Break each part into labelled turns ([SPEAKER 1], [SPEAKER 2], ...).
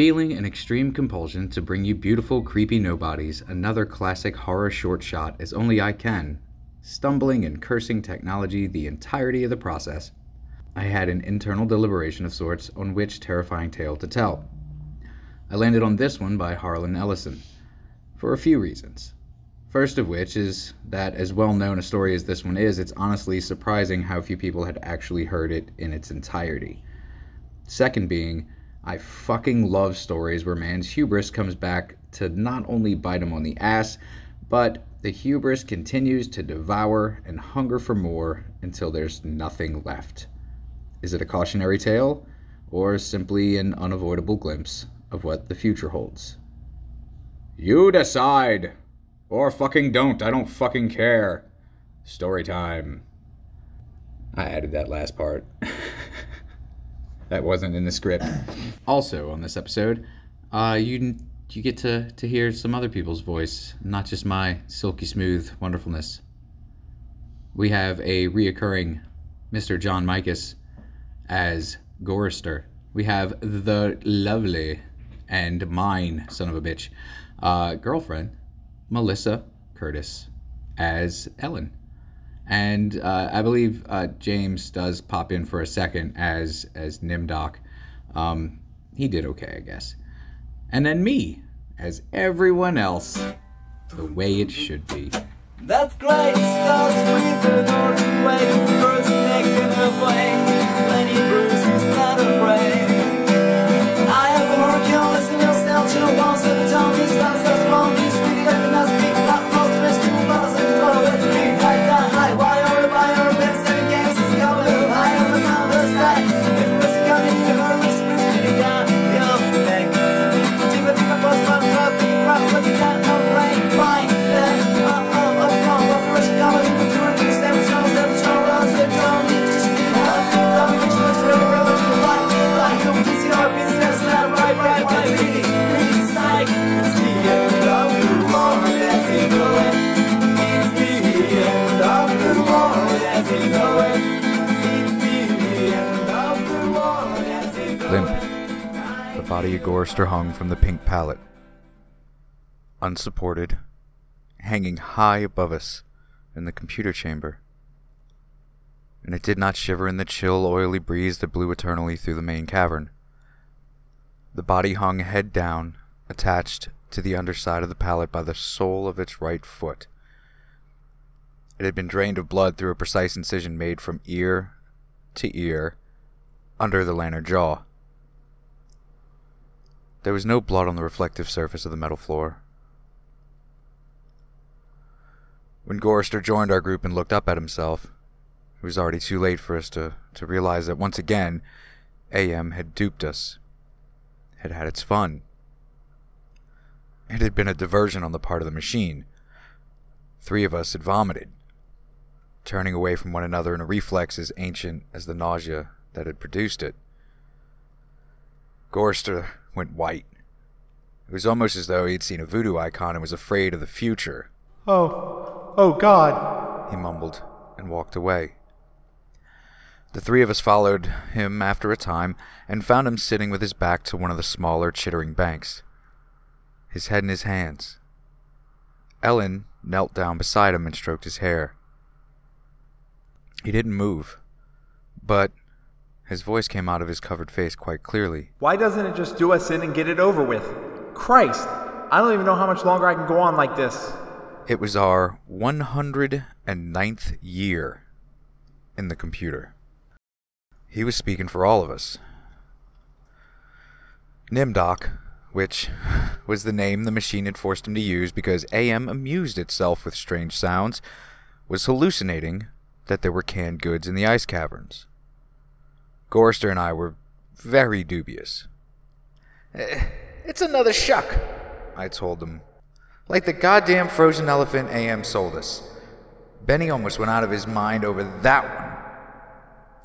[SPEAKER 1] Feeling an extreme compulsion to bring you beautiful, creepy nobodies, another classic horror short shot as only I can, stumbling and cursing technology the entirety of the process, I had an internal deliberation of sorts on which terrifying tale to tell. I landed on this one by Harlan Ellison, for a few reasons. First of which is that, as well known a story as this one is, it's honestly surprising how few people had actually heard it in its entirety. Second being, I fucking love stories where man's hubris comes back to not only bite him on the ass, but the hubris continues to devour and hunger for more until there's nothing left. Is it a cautionary tale, or simply an unavoidable glimpse of what the future holds? You decide! Or fucking don't, I don't fucking care. Story time. I added that last part. that wasn't in the script. Also, on this episode, uh, you you get to, to hear some other people's voice, not just my silky smooth wonderfulness. We have a reoccurring Mr. John Micus as Gorrister. We have the lovely and mine son of a bitch uh, girlfriend, Melissa Curtis, as Ellen. And uh, I believe uh, James does pop in for a second as as Nimdok. Um, he did okay, I guess. And then me as everyone else, the way it should be.
[SPEAKER 2] That's great, with the
[SPEAKER 1] body of Gorrister hung from the pink pallet, unsupported, hanging high above us in the computer chamber. And it did not shiver in the chill, oily breeze that blew eternally through the main cavern. The body hung head down, attached to the underside of the pallet by the sole of its right foot. It had been drained of blood through a precise incision made from ear to ear under the lantern jaw. There was no blood on the reflective surface of the metal floor. When Gorister joined our group and looked up at himself, it was already too late for us to, to realize that once again, AM had duped us, had had its fun. It had been a diversion on the part of the machine. Three of us had vomited, turning away from one another in a reflex as ancient as the nausea that had produced it. Gorster went white. It was almost as though he had seen a voodoo icon and was afraid of the future.
[SPEAKER 3] Oh, oh God.
[SPEAKER 1] He mumbled and walked away. The three of us followed him after a time and found him sitting with his back to one of the smaller, chittering banks, his head in his hands. Ellen knelt down beside him and stroked his hair. He didn't move, but his voice came out of his covered face quite clearly.
[SPEAKER 3] Why doesn't it just do us in and get it over with? Christ, I don't even know how much longer I can go on like this.
[SPEAKER 1] It was our 109th year in the computer. He was speaking for all of us. Nimdok, which was the name the machine had forced him to use because AM amused itself with strange sounds, was hallucinating that there were canned goods in the ice caverns. Gorster and I were very dubious. "Eh, It's another shuck, I told him. Like the goddamn frozen elephant AM sold us. Benny almost went out of his mind over that one.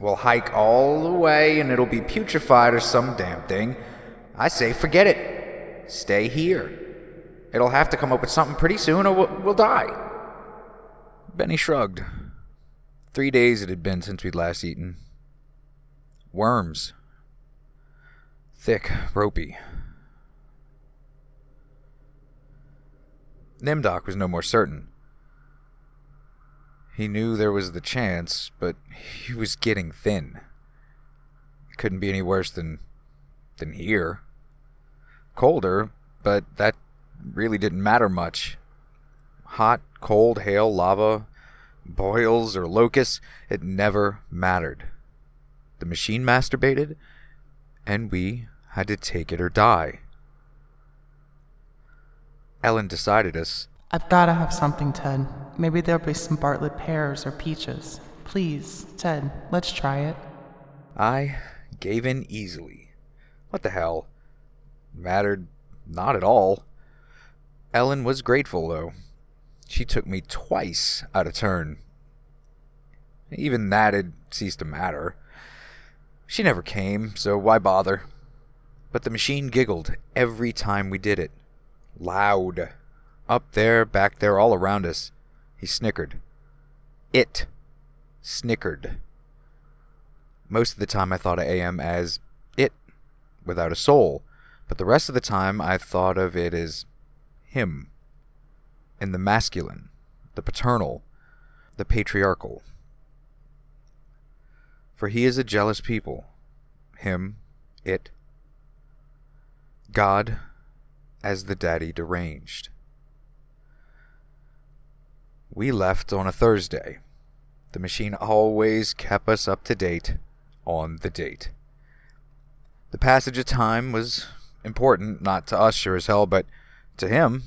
[SPEAKER 1] We'll hike all the way and it'll be putrefied or some damn thing. I say forget it. Stay here. It'll have to come up with something pretty soon or we'll, we'll die. Benny shrugged. Three days it had been since we'd last eaten. Worms. Thick, ropey. Nimdok was no more certain. He knew there was the chance, but he was getting thin. It couldn't be any worse than than here. Colder, but that really didn't matter much. Hot, cold, hail, lava, boils, or locusts, it never mattered. The machine masturbated, and we had to take it or die. Ellen decided us.
[SPEAKER 3] I've gotta have something, Ted. Maybe there'll be some Bartlett pears or peaches. Please, Ted, let's try it.
[SPEAKER 1] I gave in easily. What the hell? Mattered not at all. Ellen was grateful, though. She took me twice out of turn. Even that had ceased to matter. She never came, so why bother? But the machine giggled every time we did it. Loud. Up there, back there, all around us. He snickered. It snickered. Most of the time I thought of AM as it, without a soul, but the rest of the time I thought of it as him. In the masculine, the paternal, the patriarchal. For he is a jealous people. Him, it. God as the daddy deranged. We left on a Thursday. The machine always kept us up to date on the date. The passage of time was important, not to us, sure as hell, but to him,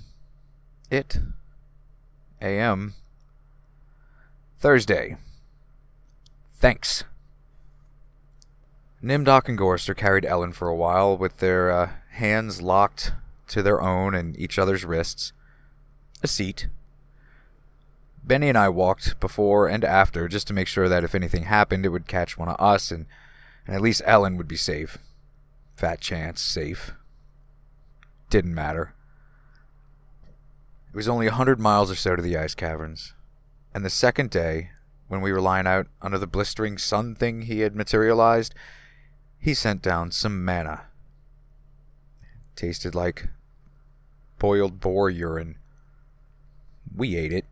[SPEAKER 1] it. AM. Thursday. Thanks. Nimdok and Gorster carried Ellen for a while, with their uh, hands locked to their own and each other's wrists. A seat. Benny and I walked before and after just to make sure that if anything happened, it would catch one of us and, and at least Ellen would be safe. Fat chance, safe. Didn't matter. It was only a hundred miles or so to the ice caverns, and the second day, when we were lying out under the blistering sun thing he had materialized, he sent down some manna. tasted like boiled boar urine. We ate it.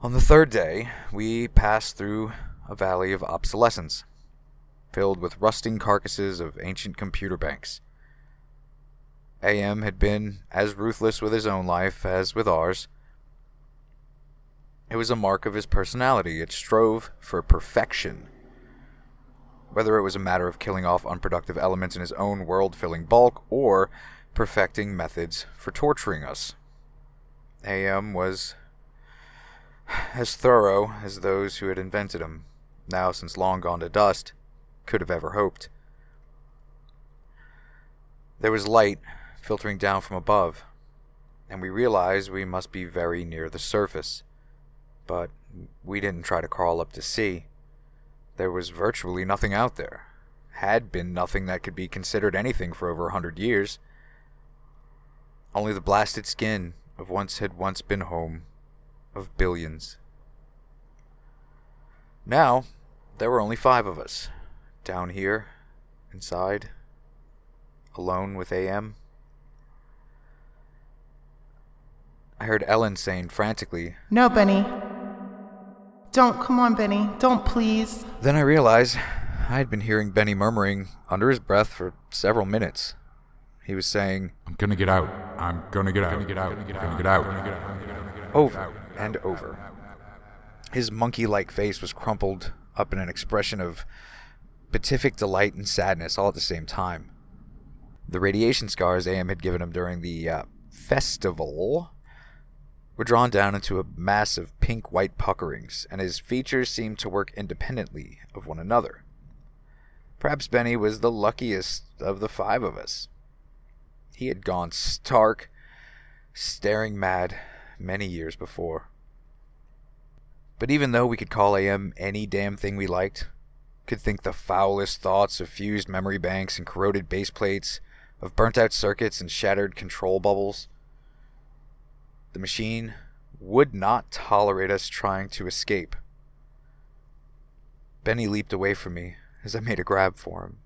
[SPEAKER 1] On the third day, we passed through a valley of obsolescence, filled with rusting carcasses of ancient computer banks. AM had been as ruthless with his own life as with ours. It was a mark of his personality. It strove for perfection. Whether it was a matter of killing off unproductive elements in his own world filling bulk or perfecting methods for torturing us. AM was as thorough as those who had invented him, now since long gone to dust, could have ever hoped. There was light filtering down from above, and we realized we must be very near the surface. But we didn't try to crawl up to see. There was virtually nothing out there. Had been nothing that could be considered anything for over a hundred years. Only the blasted skin of once had once been home of billions. Now, there were only five of us. Down here, inside, alone with AM. I heard Ellen saying frantically,
[SPEAKER 3] No, Benny. Don't, come on, Benny. Don't, please.
[SPEAKER 1] Then I realized I had been hearing Benny murmuring under his breath for several minutes. He was saying,
[SPEAKER 4] I'm gonna get out. I'm gonna get out. I'm gonna get out. I'm gonna get out.
[SPEAKER 1] over and over. His monkey like face was crumpled up in an expression of beatific delight and sadness all at the same time. The radiation scars AM had given him during the uh, festival were drawn down into a mass of pink white puckerings, and his features seemed to work independently of one another. Perhaps Benny was the luckiest of the five of us. He had gone stark, staring mad many years before. But even though we could call AM any damn thing we liked, could think the foulest thoughts of fused memory banks and corroded base plates, of burnt out circuits and shattered control bubbles, the machine would not tolerate us trying to escape. Benny leaped away from me as I made a grab for him.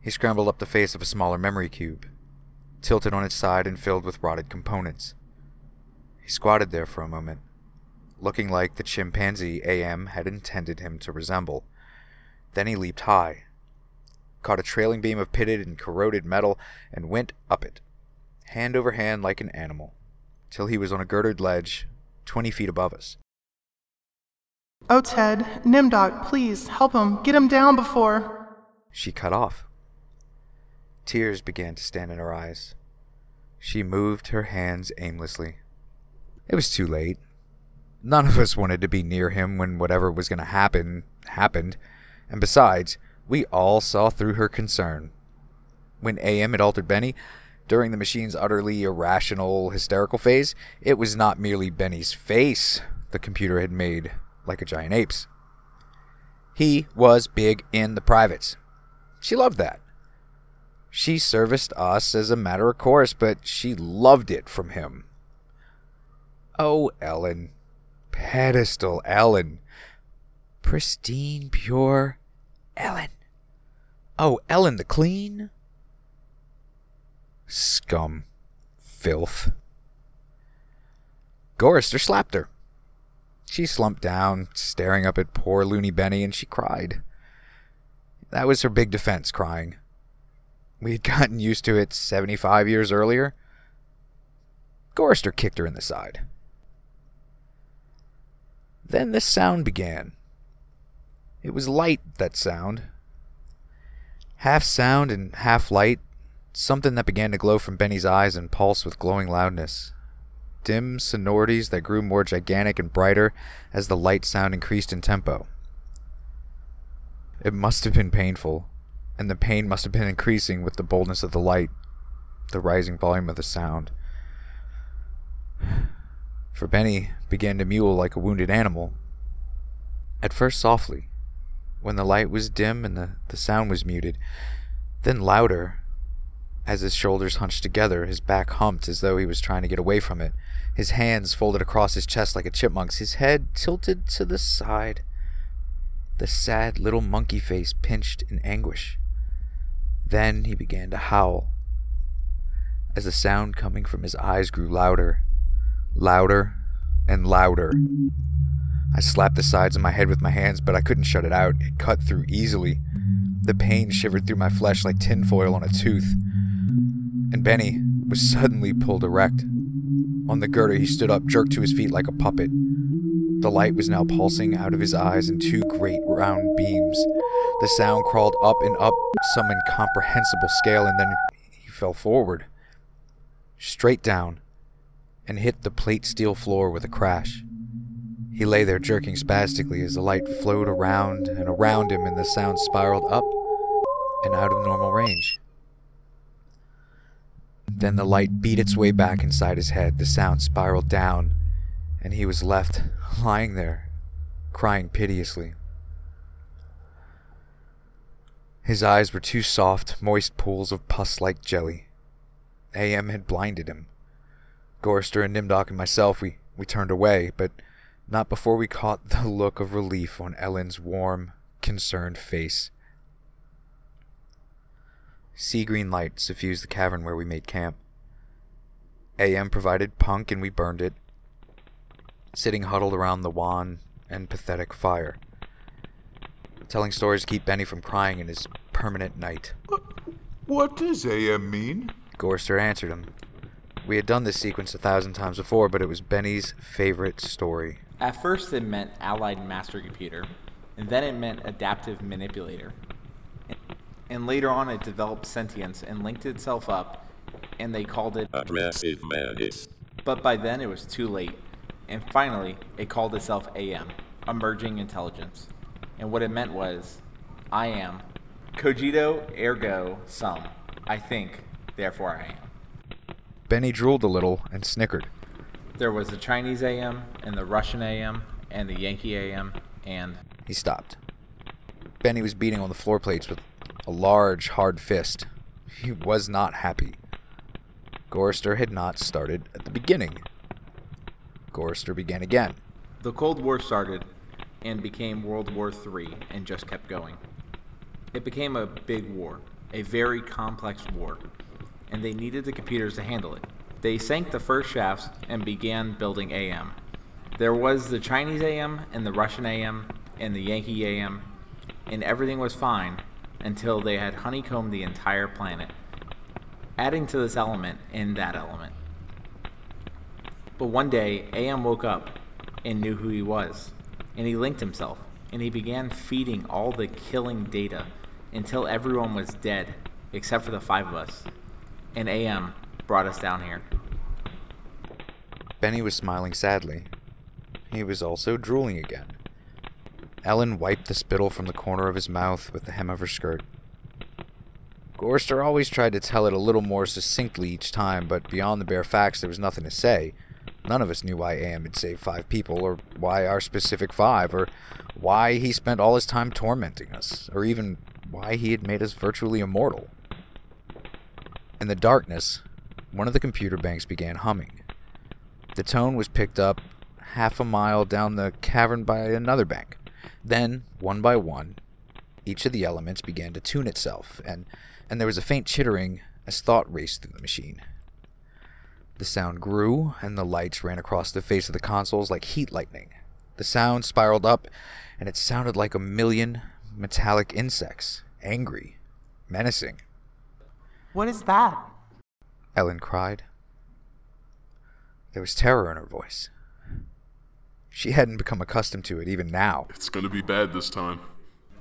[SPEAKER 1] He scrambled up the face of a smaller memory cube, tilted on its side and filled with rotted components. He squatted there for a moment, looking like the chimpanzee AM had intended him to resemble. Then he leaped high, caught a trailing beam of pitted and corroded metal, and went up it, hand over hand like an animal, till he was on a girdered ledge twenty feet above us.
[SPEAKER 3] Oh, Ted, Nimdok, please help him. Get him down before.
[SPEAKER 1] She cut off. Tears began to stand in her eyes. She moved her hands aimlessly. It was too late. None of us wanted to be near him when whatever was going to happen happened, and besides, we all saw through her concern. When AM had altered Benny, during the machine's utterly irrational, hysterical phase, it was not merely Benny's face the computer had made like a giant ape's. He was big in the privates. She loved that. She serviced us as a matter of course, but she loved it from him. Oh, Ellen. Pedestal Ellen. Pristine, pure Ellen. Oh, Ellen the clean. Scum. Filth. Gorrister slapped her. She slumped down, staring up at poor loony Benny, and she cried. That was her big defense, crying. We had gotten used to it 75 years earlier. Gorrister kicked her in the side. Then this sound began. It was light, that sound. Half sound and half light, something that began to glow from Benny's eyes and pulse with glowing loudness. Dim sonorities that grew more gigantic and brighter as the light sound increased in tempo. It must have been painful, and the pain must have been increasing with the boldness of the light, the rising volume of the sound. For Benny began to mewl like a wounded animal. At first softly, when the light was dim and the, the sound was muted, then louder. As his shoulders hunched together, his back humped as though he was trying to get away from it, his hands folded across his chest like a chipmunk's, his head tilted to the side, the sad little monkey face pinched in anguish. Then he began to howl. As the sound coming from his eyes grew louder, louder, and louder. I slapped the sides of my head with my hands, but I couldn't shut it out. It cut through easily. The pain shivered through my flesh like tinfoil on a tooth. And Benny was suddenly pulled erect. On the girder, he stood up, jerked to his feet like a puppet. The light was now pulsing out of his eyes in two great round beams. The sound crawled up and up some incomprehensible scale, and then he fell forward, straight down, and hit the plate steel floor with a crash. He lay there jerking spastically as the light flowed around and around him and the sound spiraled up and out of normal range. Then the light beat its way back inside his head, the sound spiraled down, and he was left lying there, crying piteously. His eyes were two soft, moist pools of pus like jelly. AM had blinded him. Gorrister and Nimdok and myself, we, we turned away, but not before we caught the look of relief on Ellen's warm, concerned face. Sea green light suffused the cavern where we made camp. AM provided punk and we burned it, sitting huddled around the wan and pathetic fire, telling stories to keep Benny from crying in his permanent night.
[SPEAKER 4] What does AM mean?
[SPEAKER 1] Gorster answered him. We had done this sequence a thousand times before, but it was Benny's favorite story.
[SPEAKER 2] At first, it meant Allied Master Computer, and then it meant Adaptive Manipulator. And later on, it developed sentience and linked itself up, and they called it.
[SPEAKER 5] Aggressive Madness.
[SPEAKER 2] But by then, it was too late. And finally, it called itself AM, Emerging Intelligence. And what it meant was, I am. Cogito ergo sum. I think, therefore I am.
[SPEAKER 1] Benny drooled a little and snickered.
[SPEAKER 2] There was the Chinese AM, and the Russian AM, and the Yankee AM, and.
[SPEAKER 1] He stopped. Benny was beating on the floor plates with a large, hard fist. He was not happy. Gorrister had not started at the beginning. Gorrister began again.
[SPEAKER 2] The Cold War started and became World War III and just kept going. It became a big war, a very complex war. and they needed the computers to handle it. They sank the first shafts and began building AM. There was the Chinese AM and the Russian AM and the Yankee AM, and everything was fine until they had honeycombed the entire planet, adding to this element in that element. But one day, AM woke up and knew who he was, and he linked himself, and he began feeding all the killing data until everyone was dead except for the five of us. And AM brought us down here.
[SPEAKER 1] Benny was smiling sadly. He was also drooling again. Ellen wiped the spittle from the corner of his mouth with the hem of her skirt. Gorster always tried to tell it a little more succinctly each time, but beyond the bare facts, there was nothing to say. None of us knew why AM had saved five people, or why our specific five, or why he spent all his time tormenting us, or even why he had made us virtually immortal. In the darkness, one of the computer banks began humming. The tone was picked up half a mile down the cavern by another bank. Then, one by one, each of the elements began to tune itself, and, and there was a faint chittering as thought raced through the machine. The sound grew, and the lights ran across the face of the consoles like heat lightning. The sound spiraled up, and it sounded like a million metallic insects, angry, menacing.
[SPEAKER 3] What is that?
[SPEAKER 1] Ellen cried. There was terror in her voice. She hadn't become accustomed to it even now,
[SPEAKER 5] It's gonna be bad this time.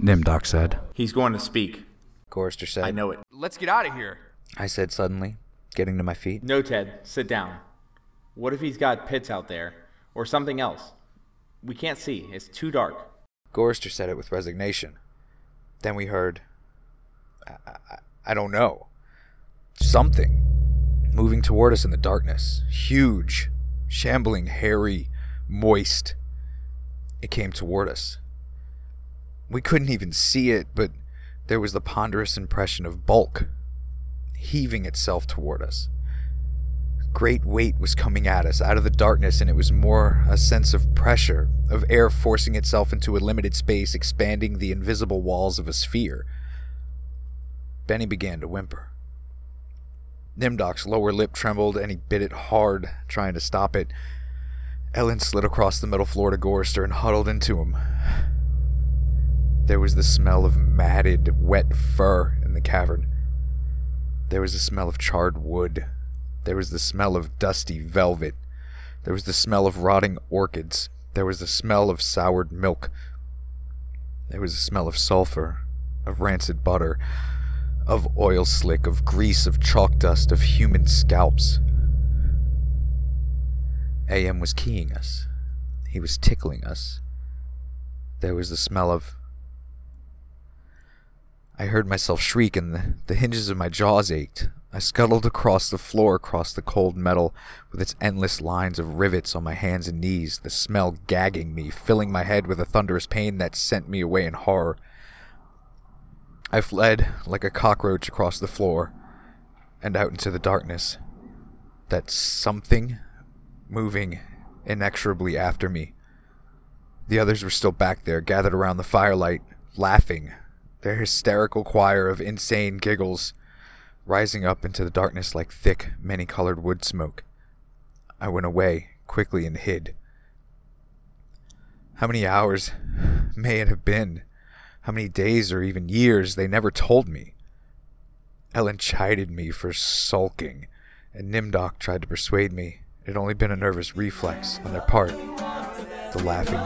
[SPEAKER 1] Nimdok said.
[SPEAKER 2] He's going to speak.
[SPEAKER 1] Gorrister said.
[SPEAKER 2] I know it.
[SPEAKER 6] Let's get out of here.
[SPEAKER 1] I said suddenly, getting to my feet.
[SPEAKER 2] No, Ted, sit down. What if he's got pits out there? Or something else? We can't see. It's too dark.
[SPEAKER 1] Gorrister said it with resignation. Then we heard. I, I, I don't know. Something moving toward us in the darkness. Huge, shambling, hairy, moist. It came toward us. We couldn't even see it, but there was the ponderous impression of bulk heaving itself toward us. Great weight was coming at us out of the darkness, and it was more a sense of pressure, of air forcing itself into a limited space, expanding the invisible walls of a sphere. Benny began to whimper. Nimdok's lower lip trembled, and he bit it hard, trying to stop it. Ellen slid across the metal floor to Gorster and huddled into him. There was the smell of matted, wet fur in the cavern. There was the smell of charred wood. There was the smell of dusty velvet. There was the smell of rotting orchids. There was the smell of soured milk. There was the smell of sulfur, of rancid butter, of oil slick, of grease, of chalk dust, of human scalps. AM was keying us. He was tickling us. There was the smell of. I heard myself shriek, and the, the hinges of my jaws ached. I scuttled across the floor, across the cold metal, with its endless lines of rivets on my hands and knees, the smell gagging me, filling my head with a thunderous pain that sent me away in horror. I fled like a cockroach across the floor and out into the darkness. That something moving inexorably after me. The others were still back there, gathered around the firelight, laughing, their hysterical choir of insane giggles rising up into the darkness like thick, many colored wood smoke. I went away quickly and hid. How many hours may it have been? How many days or even years? They never told me. Ellen chided me for sulking, and Nimdok tried to persuade me it had only been a nervous reflex on their part. The laughing